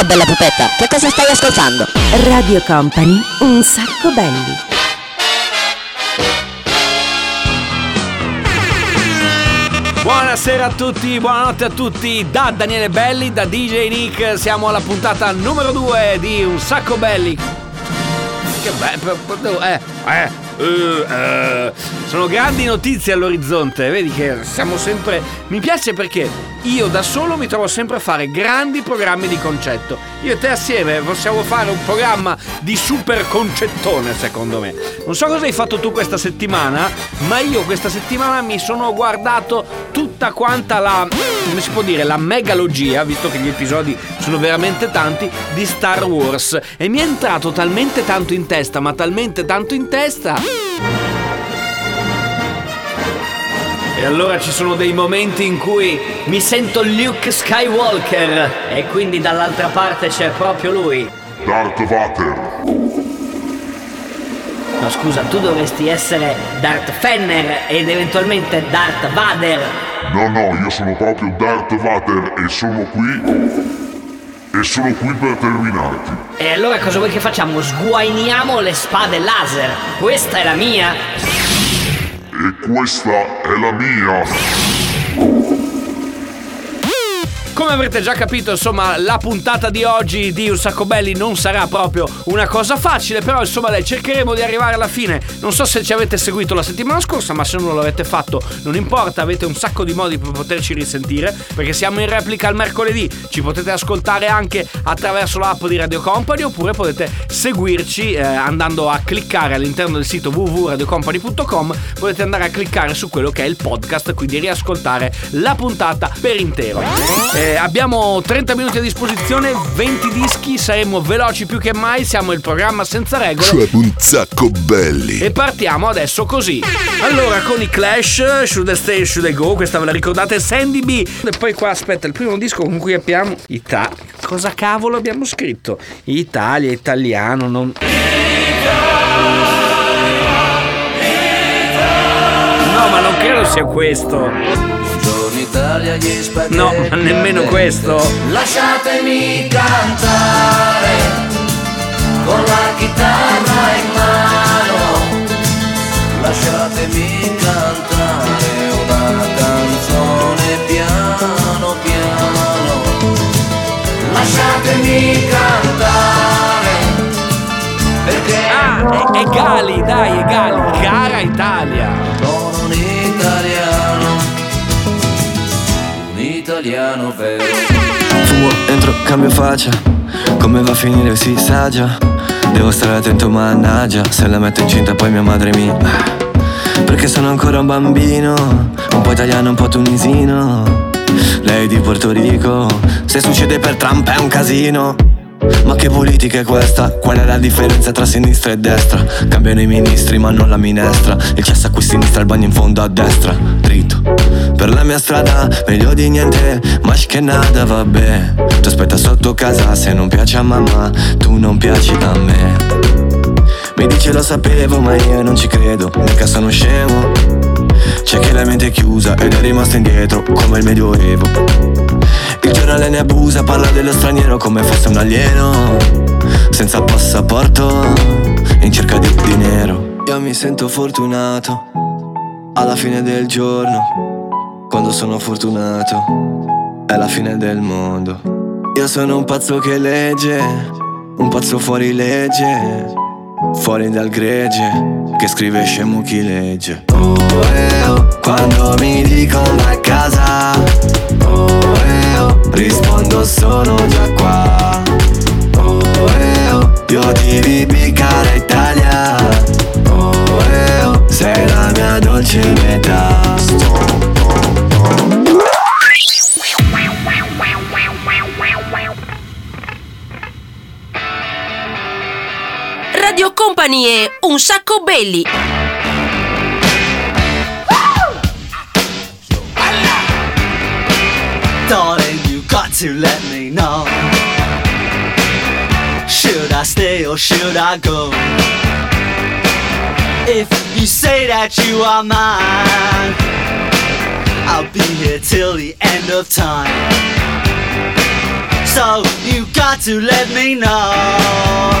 Ciao bella pupetta, che cosa stai ascoltando? Radio Company, un sacco belli. Buonasera a tutti, buonanotte a tutti, da Daniele Belli, da DJ Nick, siamo alla puntata numero 2 di Un Sacco Belli. Che bello, eh, eh, eh, eh. Sono grandi notizie all'orizzonte, vedi che siamo sempre... Mi piace perché io da solo mi trovo sempre a fare grandi programmi di concetto. Io e te assieme possiamo fare un programma di super concettone, secondo me. Non so cosa hai fatto tu questa settimana, ma io questa settimana mi sono guardato tutta quanta la, come si può dire, la megalogia, visto che gli episodi sono veramente tanti, di Star Wars. E mi è entrato talmente tanto in testa, ma talmente tanto in testa E allora ci sono dei momenti in cui mi sento Luke Skywalker e quindi dall'altra parte c'è proprio lui. Darth Vader. No scusa, tu dovresti essere Darth Fenner ed eventualmente Darth Vader. No, no, io sono proprio Darth Vader e sono qui e sono qui per terminarti. E allora cosa vuoi che facciamo? Sguainiamo le spade laser. Questa è la mia. E questa è la mia. Come avrete già capito, insomma, la puntata di oggi di Un Sacco Belli non sarà proprio una cosa facile, però insomma dai, cercheremo di arrivare alla fine. Non so se ci avete seguito la settimana scorsa, ma se non l'avete fatto non importa, avete un sacco di modi per poterci risentire, perché siamo in replica il mercoledì, ci potete ascoltare anche attraverso l'app di Radio Company oppure potete seguirci eh, andando a cliccare all'interno del sito www.radiocompany.com, potete andare a cliccare su quello che è il podcast, quindi riascoltare la puntata per intero. Eh, abbiamo 30 minuti a disposizione, 20 dischi, saremo veloci più che mai, siamo il programma senza regole. Cioè un sacco belli. E partiamo adesso così. Allora, con i Clash, Should I Stay, Should I Go, questa ve la ricordate, Sandy B. E poi qua aspetta, il primo disco con cui abbiamo Ita- Cosa cavolo abbiamo scritto? Italia, italiano, non... No, ma non credo sia questo. No, ma nemmeno questo. Lasciatemi cantare con la chitarra in mano. Lasciatemi cantare una canzone piano piano. Lasciatemi cantare perché Ah, è, è Gali, dai, è Gali. Cara Italia. Italiano vero. Fumo, entro, cambio faccia. Come va a finire si sa già. Devo stare attento mannaggia. Se la metto incinta poi mia madre mi Perché sono ancora un bambino. Un po' italiano, un po' tunisino. Lei di Porto Rico. Se succede per Trump è un casino. Ma che politica è questa? Qual è la differenza tra sinistra e destra? Cambiano i ministri ma non la minestra. Il cesso a qui a sinistra, il bagno in fondo a destra. Dritto Per la mia strada, meglio di niente Ma che nada, vabbè. Tu aspetta sotto casa se non piace a mamma Tu non piaci a me. Mi dice lo sapevo ma io non ci credo Mica sono scemo C'è chi la mente è chiusa ed è rimasto indietro Come il medioevo. Il giornale ne abusa, parla dello straniero come fosse un alieno Senza passaporto, in cerca di dinero. Io mi sento fortunato, alla fine del giorno Quando sono fortunato, è la fine del mondo. Io sono un pazzo che legge, un pazzo fuori legge Fuori dal gregge, che scrive scemo chi legge. Oh, eh, oh, quando mi dicono a casa Oh, eh, oh, rispondo sono già qua Oh, eh, oh, io ti vivi cara Italia. Oh, eh, oh, sei la mia dolce metà Radio Company e un sacco belli. Darling, you got to let me know. Should I stay or should I go? If you say that you are mine, I'll be here till the end of time. So you got to let me know.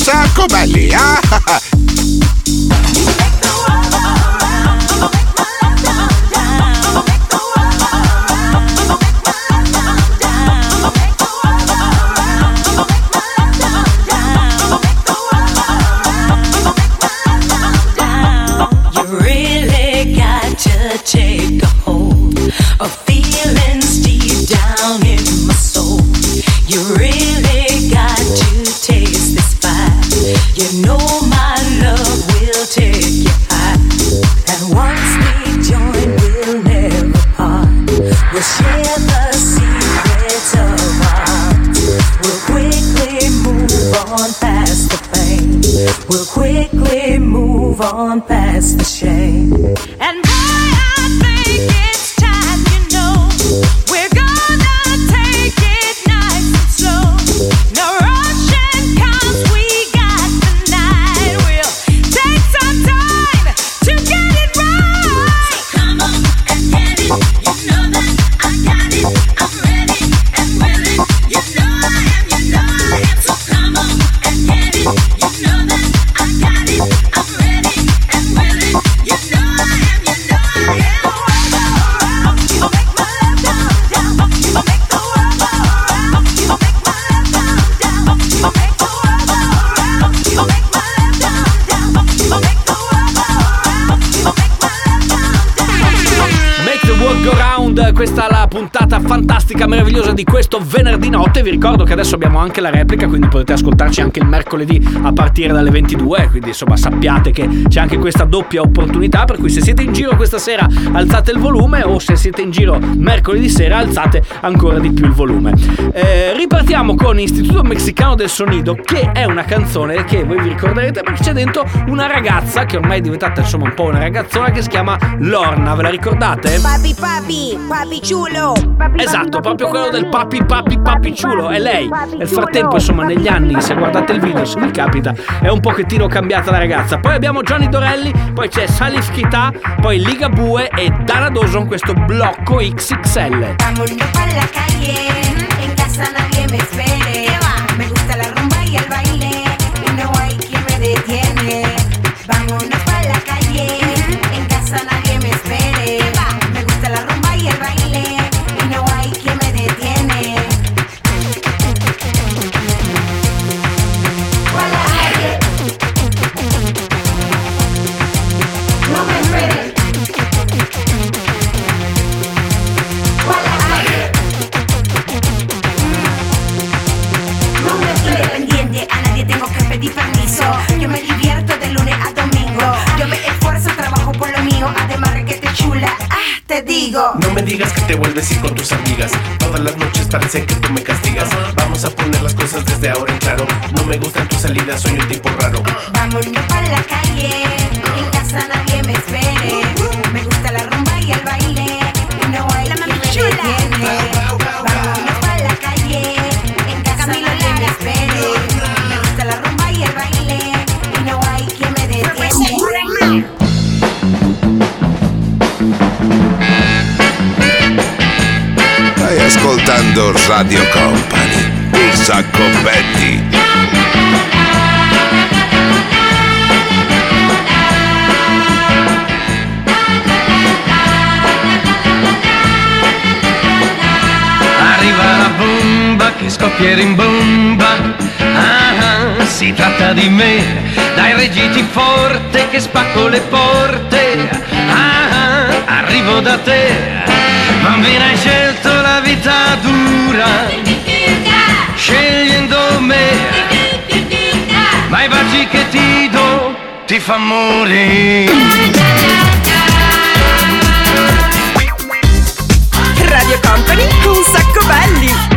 Sacco belli, ah! Di questo venerdì notte. Vi ricordo che adesso abbiamo anche la replica, quindi potete ascoltarci anche il mercoledì a partire dalle 22. Quindi insomma sappiate che c'è anche questa doppia opportunità. Per cui se siete in giro questa sera alzate il volume, o se siete in giro mercoledì sera alzate ancora di più il volume. Eh, ripartiamo con Istituto Mexicano del Sonido, che è una canzone che voi vi ricorderete perché c'è dentro una ragazza che ormai è diventata insomma un po' una ragazzona che si chiama Lorna. Ve la ricordate? Papi, papi, papi chulo. Papi, Esatto, proprio quello del papi papi papi ciulo, è lei. Nel frattempo, insomma, negli anni, se guardate il video, se vi capita, è un pochettino cambiata la ragazza. Poi abbiamo Johnny Dorelli, poi c'è Salif Kita, poi Ligabue e Dana Dawson, questo blocco XXL. Vámonos pa' la calle, en casa nadie me espere. Te vuelves ir con tus amigas. Todas las noches parece que tú me castigas. Vamos a poner las cosas desde ahora en claro. No me gustan tus salidas, soy un tipo raro. Vámonos pa' la calle, en casa nadie me espere. ascoltando Radio Company, il sacco Betty. Arriva la bomba che scoppia in bomba. Ah, ah si tratta di me, dai reggiti forte che spacco le porte. Ah, ah arrivo da te, bambina hai scelto la dura, scegliendo me, ma i baci che ti do ti fa morire. Radio Company, un sacco belli.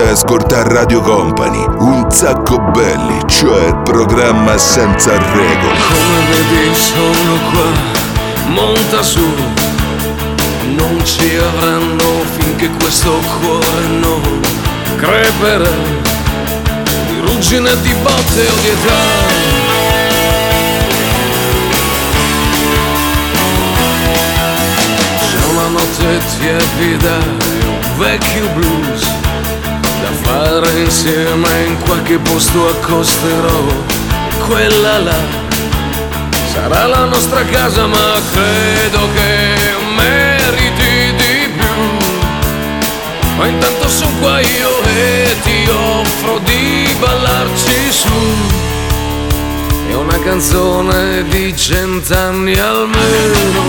Stai a Radio Company, un sacco belli, cioè il programma senza regole. Come vedi sono qua, monta su, non ci avranno finché questo cuore non creperà di ruggine, di botte o di età. C'è una notte tiepida un vecchio blues fare insieme in qualche posto accosterò. Quella là sarà la nostra casa ma credo che meriti di più. Ma intanto sono qua io e ti offro di ballarci su. È una canzone di cent'anni almeno.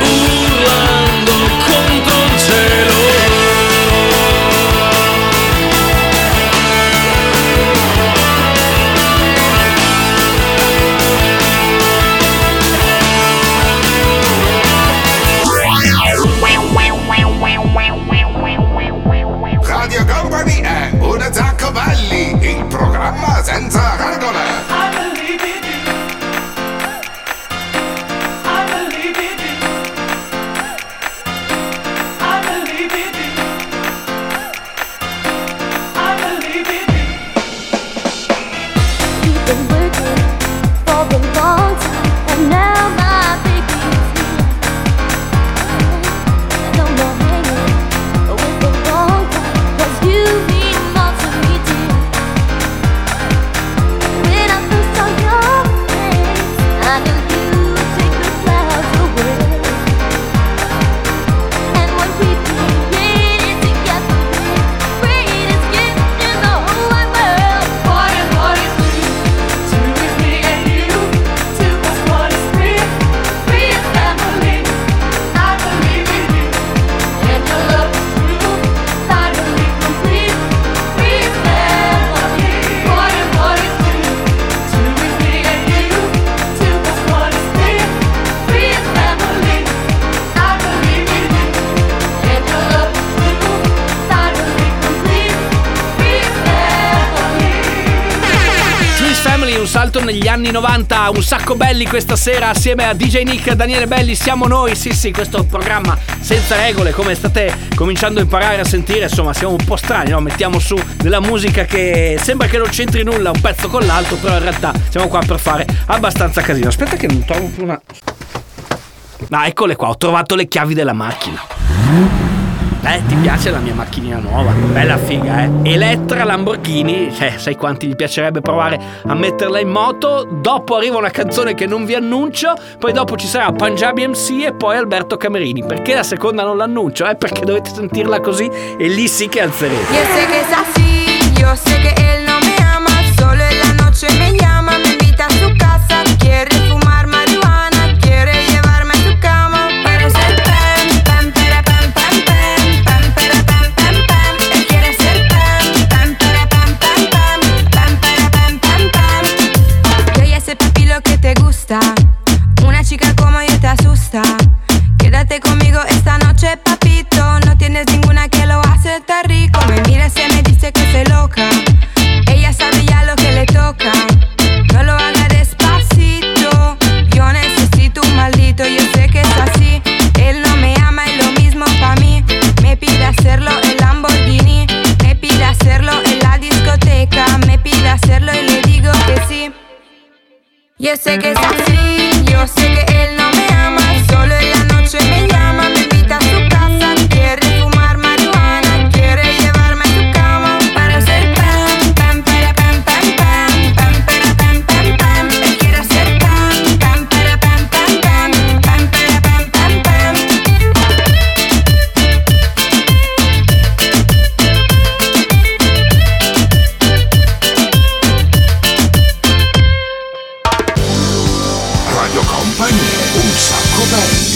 Urlando negli anni 90, un sacco belli questa sera assieme a DJ Nick, e Daniele Belli, siamo noi, sì sì, questo programma senza regole, come state cominciando a imparare a sentire, insomma siamo un po' strani, no? mettiamo su della musica che sembra che non c'entri nulla un pezzo con l'altro, però in realtà siamo qua per fare abbastanza casino. Aspetta che non trovo più una... Ah, eccole qua, ho trovato le chiavi della macchina eh, ti piace la mia macchinina nuova, bella figa, eh. Elettra Lamborghini, cioè, sai quanti gli piacerebbe provare a metterla in moto. Dopo arriva una canzone che non vi annuncio, poi dopo ci sarà Punjabi MC e poi Alberto Camerini. Perché la seconda non l'annuncio? Eh, perché dovete sentirla così e lì sì che alzerete. Io sé che es así, io sé che il nome ama, solo e la noce me llama. ficar. Global.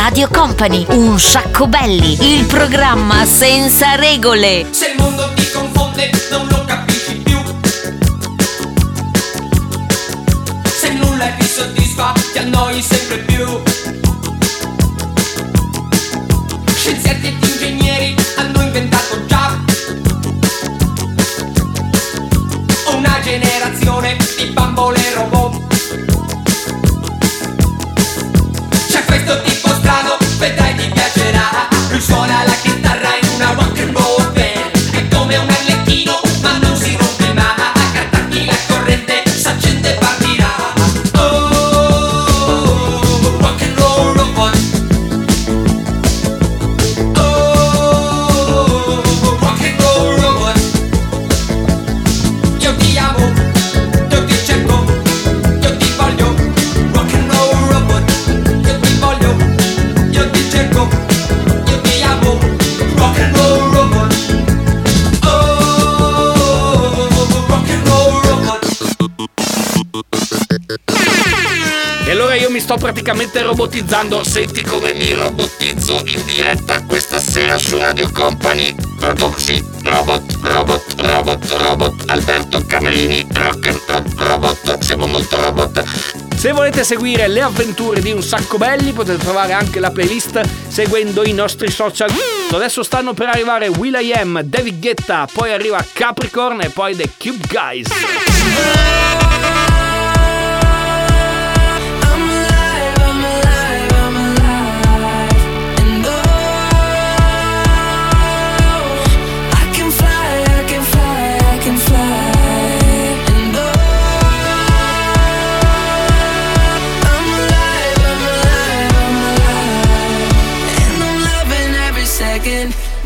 Radio Company, un sciacco belli, il programma senza regole. Sto praticamente robotizzando. Senti come mi robotizzo in diretta questa sera su Radio Company. Sì, robot, robot, robot, robot. Alberto Camerini, rock and roll, robot. Siamo molto robot. Se volete seguire le avventure di Un Sacco Belli potete trovare anche la playlist seguendo i nostri social. Adesso stanno per arrivare Will.i.am, David Guetta, poi arriva Capricorn e poi The Cube Guys.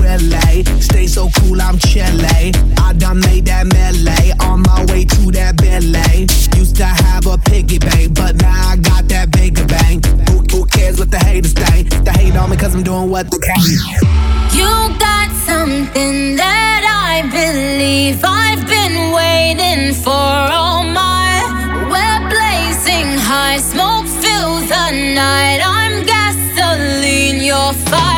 Willie, stay so cool, I'm chilly. I done made that melee on my way to that Billy. Used to have a piggy bank, but now I got that bigger bank. Who, who cares what the haters think? They hate on me cause I'm doing what they can. You got something that I believe I've been waiting for all my. We're blazing high, smoke fills the night. I'm gasoline, you're fire.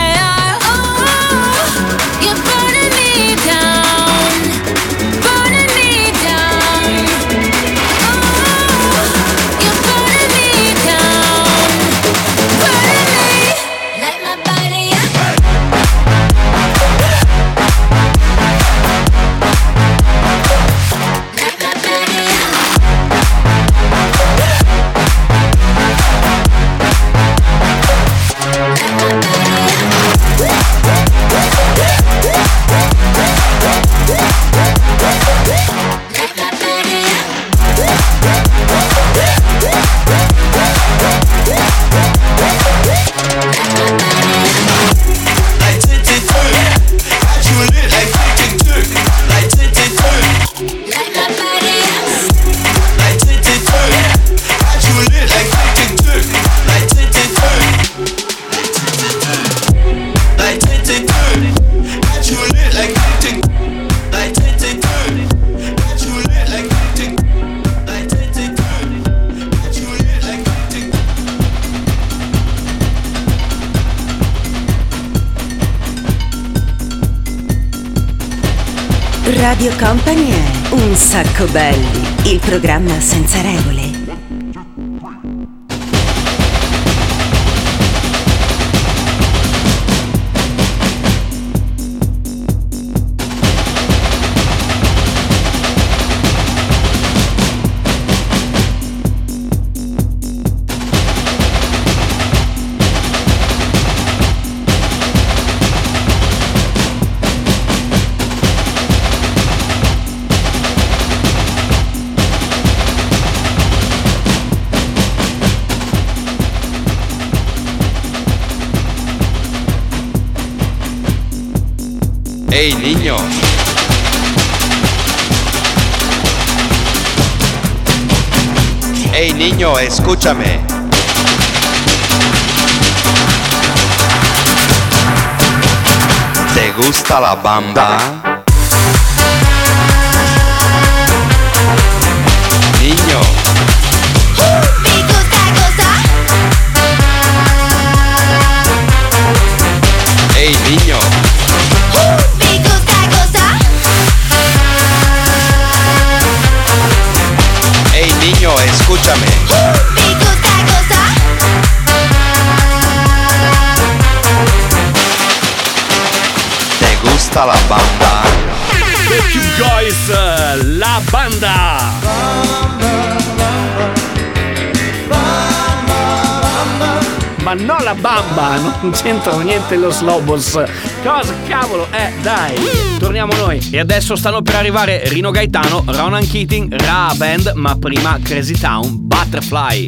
Sacco belli, il programma senza regole. Escúchame. ¿Te gusta la bamba? La bamba, non c'entra niente lo Slobos. Cosa cavolo? Eh, dai. Torniamo noi. E adesso stanno per arrivare Rino Gaetano, Ronan Keating, Ra Band, ma prima Crazy Town, Butterfly.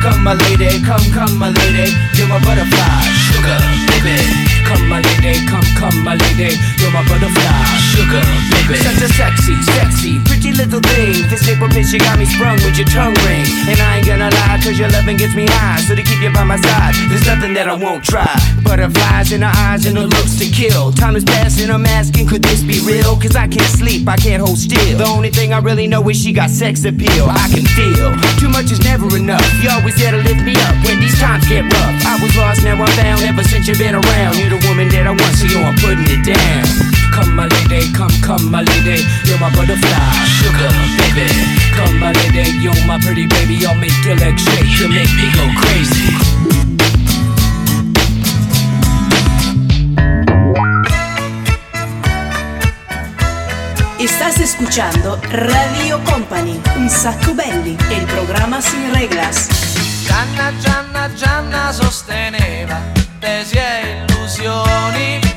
Come my lady, come, come my lady, you're my butterfly, sugar, baby. Come my lady, come, come my lady, you're my butterfly, sugar, baby. Such a sexy, sexy, pretty little thing. This April bitch, you got me sprung with your tongue ring. And I ain't gonna lie, cause your loving gets me high. So to keep you by my side, there's nothing that I won't try. Butterflies in her eyes and her looks to kill. Time is passing, I'm asking, could this be real? Cause I can't sleep, I can't hold still. The only thing I really know is she got sex appeal. I can feel too much is never enough. You always there to lift me up when these times get rough. I was lost, now I'm found. Ever since you've been around, you're the woman that I want, so yo, I'm putting it down. Come, my lady, come, come, my lady, you're my butterfly, sugar, baby. Come, my lady, you're my pretty baby, I'll make your legs shake, you make me go crazy. Estás escuchando Radio Company, un sacco belli, el programa sin reglas. Gianna, Gianna, Gianna sosteneva tesi e illusioni.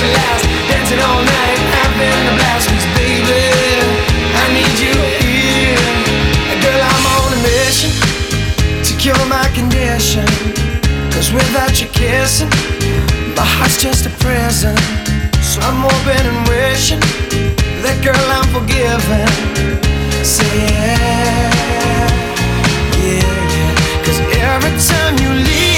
The last. Dancing all night, having a blast. baby, I need you here. Girl, I'm on a mission to cure my condition. Cause without you kissing, my heart's just a prison. I'm hoping and wishing that girl I'm forgiven. Say yeah, yeah, yeah. Cause every time you leave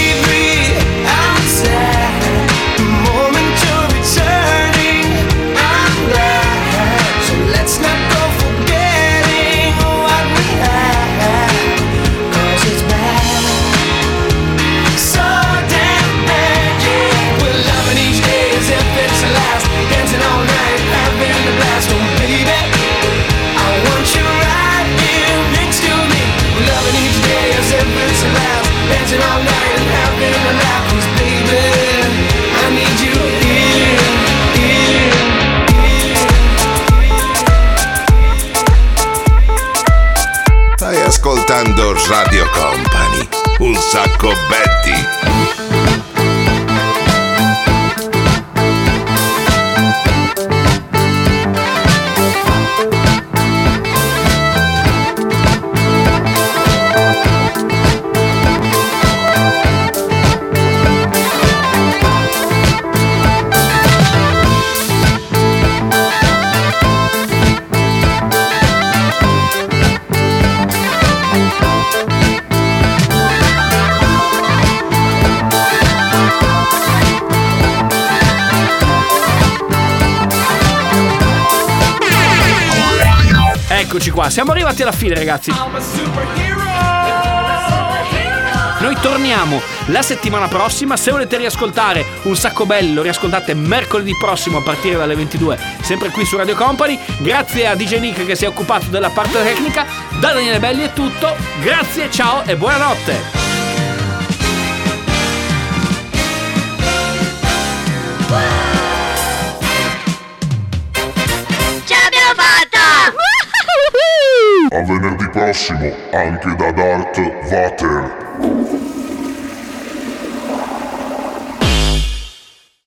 siamo arrivati alla fine ragazzi. Noi torniamo la settimana prossima. Se volete riascoltare un sacco bello, lo riascoltate mercoledì prossimo a partire dalle 22, sempre qui su Radio Company. Grazie a DJ Nick che si è occupato della parte tecnica. Da Daniele Belli è tutto. Grazie, ciao e buonanotte. Ce A venerdì prossimo, anche da Darth Vader.